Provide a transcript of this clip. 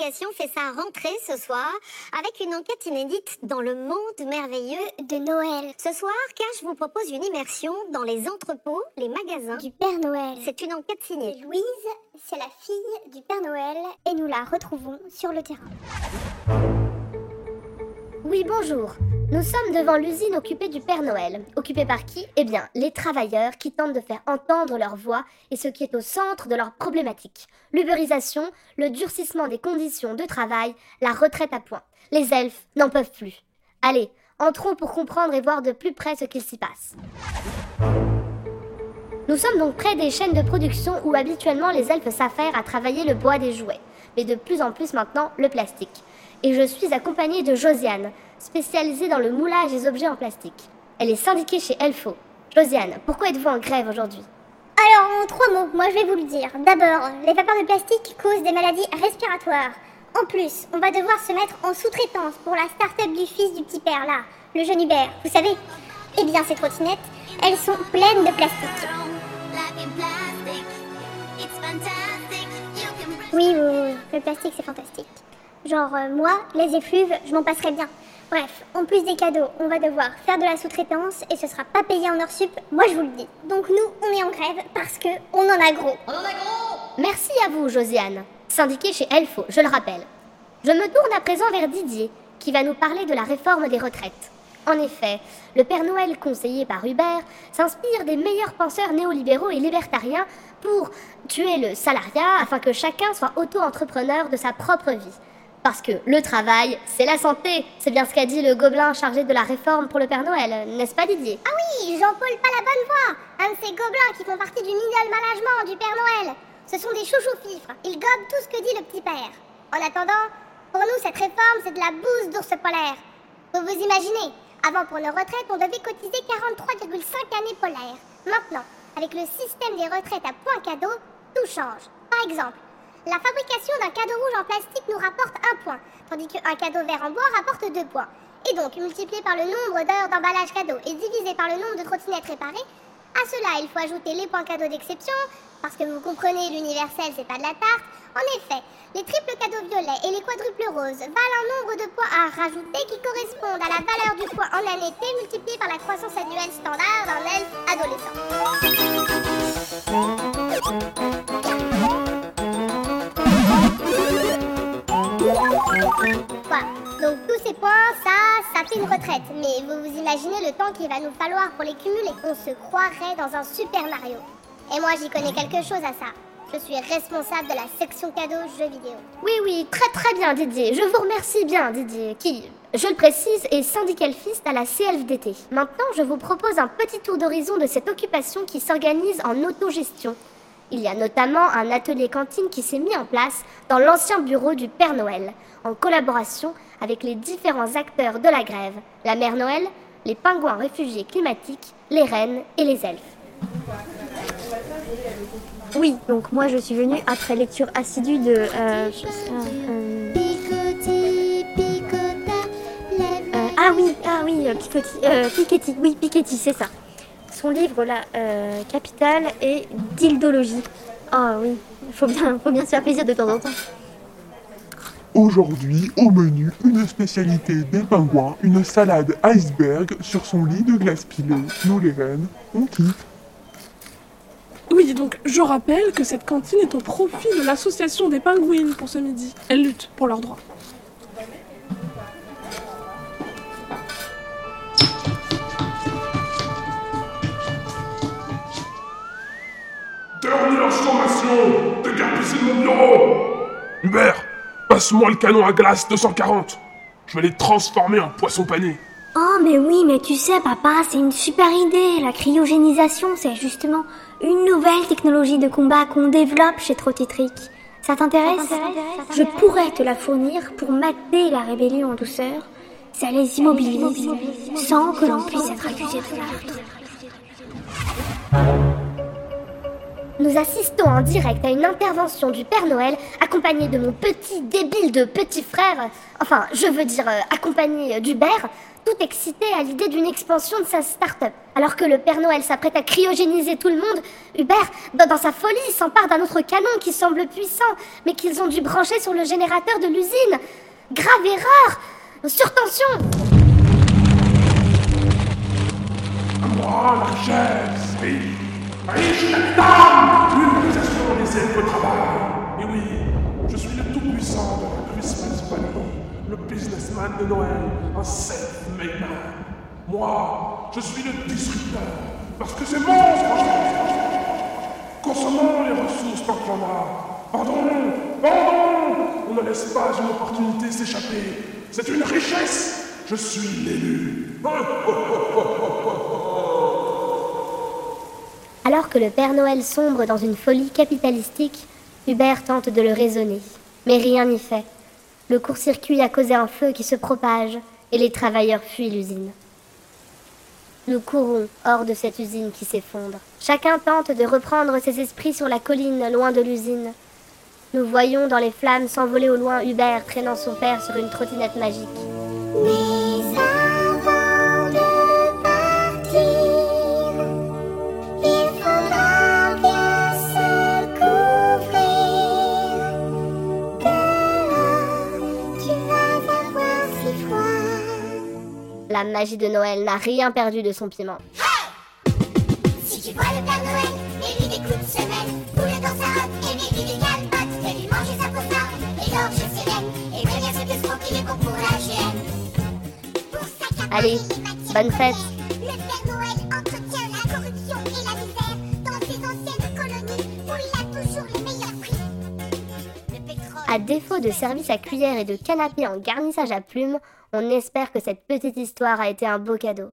investigation fait sa rentrée ce soir avec une enquête inédite dans le monde merveilleux de Noël. Ce soir, Cash vous propose une immersion dans les entrepôts, les magasins du Père Noël. C'est une enquête signée. Louise, c'est la fille du Père Noël et nous la retrouvons sur le terrain. Oui, bonjour. Nous sommes devant l'usine occupée du Père Noël. Occupée par qui? Eh bien, les travailleurs qui tentent de faire entendre leur voix et ce qui est au centre de leurs problématiques. L'ubérisation, le durcissement des conditions de travail, la retraite à point. Les elfes n'en peuvent plus. Allez, entrons pour comprendre et voir de plus près ce qu'il s'y passe. Nous sommes donc près des chaînes de production où habituellement les elfes s'affairent à travailler le bois des jouets, mais de plus en plus maintenant le plastique. Et je suis accompagnée de Josiane, spécialisée dans le moulage des objets en plastique. Elle est syndiquée chez Elfo. Josiane, pourquoi êtes-vous en grève aujourd'hui? Alors, en trois mots, moi je vais vous le dire. D'abord, les vapeurs de plastique causent des maladies respiratoires. En plus, on va devoir se mettre en sous-traitance pour la start-up du fils du petit père là, le jeune Hubert, vous savez Eh bien, ces trottinettes, elles sont pleines de plastique. Oui, oui, le plastique c'est fantastique. Genre, euh, moi, les effluves, je m'en passerai bien. Bref, en plus des cadeaux, on va devoir faire de la sous-traitance et ce sera pas payé en heure sup, moi je vous le dis. Donc nous, on est en grève parce que on en a gros. On en a gros Merci à vous, Josiane, syndiquée chez Elfo, je le rappelle. Je me tourne à présent vers Didier, qui va nous parler de la réforme des retraites. En effet, le Père Noël conseillé par Hubert s'inspire des meilleurs penseurs néolibéraux et libertariens pour tuer le salariat afin que chacun soit auto-entrepreneur de sa propre vie. Parce que le travail, c'est la santé. C'est bien ce qu'a dit le gobelin chargé de la réforme pour le Père Noël, n'est-ce pas Didier? Ah oui, Jean-Paul pas la bonne voix Un de ces gobelins qui font partie du middle management du Père Noël. Ce sont des chouchous fifres. Ils gobent tout ce que dit le petit père. En attendant, pour nous, cette réforme, c'est de la bouse d'ours polaire. Vous vous imaginez Avant, pour nos retraites, on devait cotiser 43,5 années polaires. Maintenant, avec le système des retraites à points cadeau, tout change. Par exemple, la fabrication d'un cadeau rouge en plastique nous rapporte un point, tandis qu'un cadeau vert en bois rapporte deux points. Et donc, multiplié par le nombre d'heures d'emballage cadeau et divisé par le nombre de trottinettes réparées, à cela, il faut ajouter les points cadeaux d'exception, parce que vous comprenez, l'universel, c'est pas de la tarte. En effet, les triples cadeaux violets et les quadruples roses valent un nombre de points à rajouter qui correspondent à la valeur du point en année T multiplié par la croissance annuelle standard d'un elfe adolescent. Donc tous ces points, ça, ça fait une retraite. Mais vous vous imaginez le temps qu'il va nous falloir pour les cumuler On se croirait dans un Super Mario. Et moi j'y connais quelque chose à ça. Je suis responsable de la section cadeaux jeux vidéo. Oui, oui, très très bien Didier. Je vous remercie bien Didier, qui, je le précise, est syndicaliste à la CLFDT. Maintenant, je vous propose un petit tour d'horizon de cette occupation qui s'organise en autogestion. Il y a notamment un atelier cantine qui s'est mis en place dans l'ancien bureau du Père Noël, en collaboration avec les différents acteurs de la grève, la Mère Noël, les pingouins réfugiés climatiques, les rennes et les elfes. Oui, donc moi je suis venue après lecture assidue de... Euh, euh, euh, ah oui, ah oui, Piketty, oui, Piketty, c'est ça. Son livre là, Capital et Dildologie. Ah oui, il faut bien, faut bien se faire plaisir de temps en temps. Aujourd'hui, au menu, une spécialité des pingouins, une salade iceberg sur son lit de glace pilée. Nous les reines, on kiffe. Oui, donc je rappelle que cette cantine est au profit de l'association des pingouines pour ce midi. Elle lutte pour leurs droits. De garder mon bureau Hubert Passe-moi le canon à glace 240. Je vais les transformer en poisson pané. Oh, mais oui, mais tu sais, papa, c'est une super idée. La cryogénisation, c'est justement une nouvelle technologie de combat qu'on développe chez Trottitrick. Ça t'intéresse Je pourrais te la fournir pour mater la rébellion en douceur. Ça les immobilise sans que l'on puisse être accusé de meurtre. Nous assistons en direct à une intervention du Père Noël accompagné de mon petit débile de petit frère, enfin je veux dire euh, accompagné d'Hubert, tout excité à l'idée d'une expansion de sa start-up. Alors que le Père Noël s'apprête à cryogéniser tout le monde, Hubert, dans sa folie, s'empare d'un autre canon qui semble puissant, mais qu'ils ont dû brancher sur le générateur de l'usine. Grave erreur Surtension. Riche capital L'utilisation des aides de travail. Et oui, je suis le tout-puissant de la Christmas Valley, le businessman de Noël, un self-made man. Moi, je suis le disrupteur, parce que c'est mon projet. Consommons les ressources tant en a. Pardon, pardon On ne laisse pas une opportunité s'échapper. C'est une richesse. Je suis l'élu. Alors que le Père Noël sombre dans une folie capitalistique, Hubert tente de le raisonner. Mais rien n'y fait. Le court-circuit a causé un feu qui se propage et les travailleurs fuient l'usine. Nous courons hors de cette usine qui s'effondre. Chacun tente de reprendre ses esprits sur la colline loin de l'usine. Nous voyons dans les flammes s'envoler au loin Hubert traînant son père sur une trottinette magique. La magie de Noël n'a rien perdu de son piment. Si tu vois le Père Noël et lui des coups de semelle, boule dans sa robe et mets-lui des galbottes, fais-lui manger sa potin et l'orge sirène, et préviens ce que ce qu'il est bon pour la Allez, bonne fête Le Père Noël entretient la corruption et la misère dans ses anciennes colonies où il a toujours les meilleurs prix. Le pétrole. À défaut de service à cuillère et de canapé en garnissage à plumes, on espère que cette petite histoire a été un beau cadeau.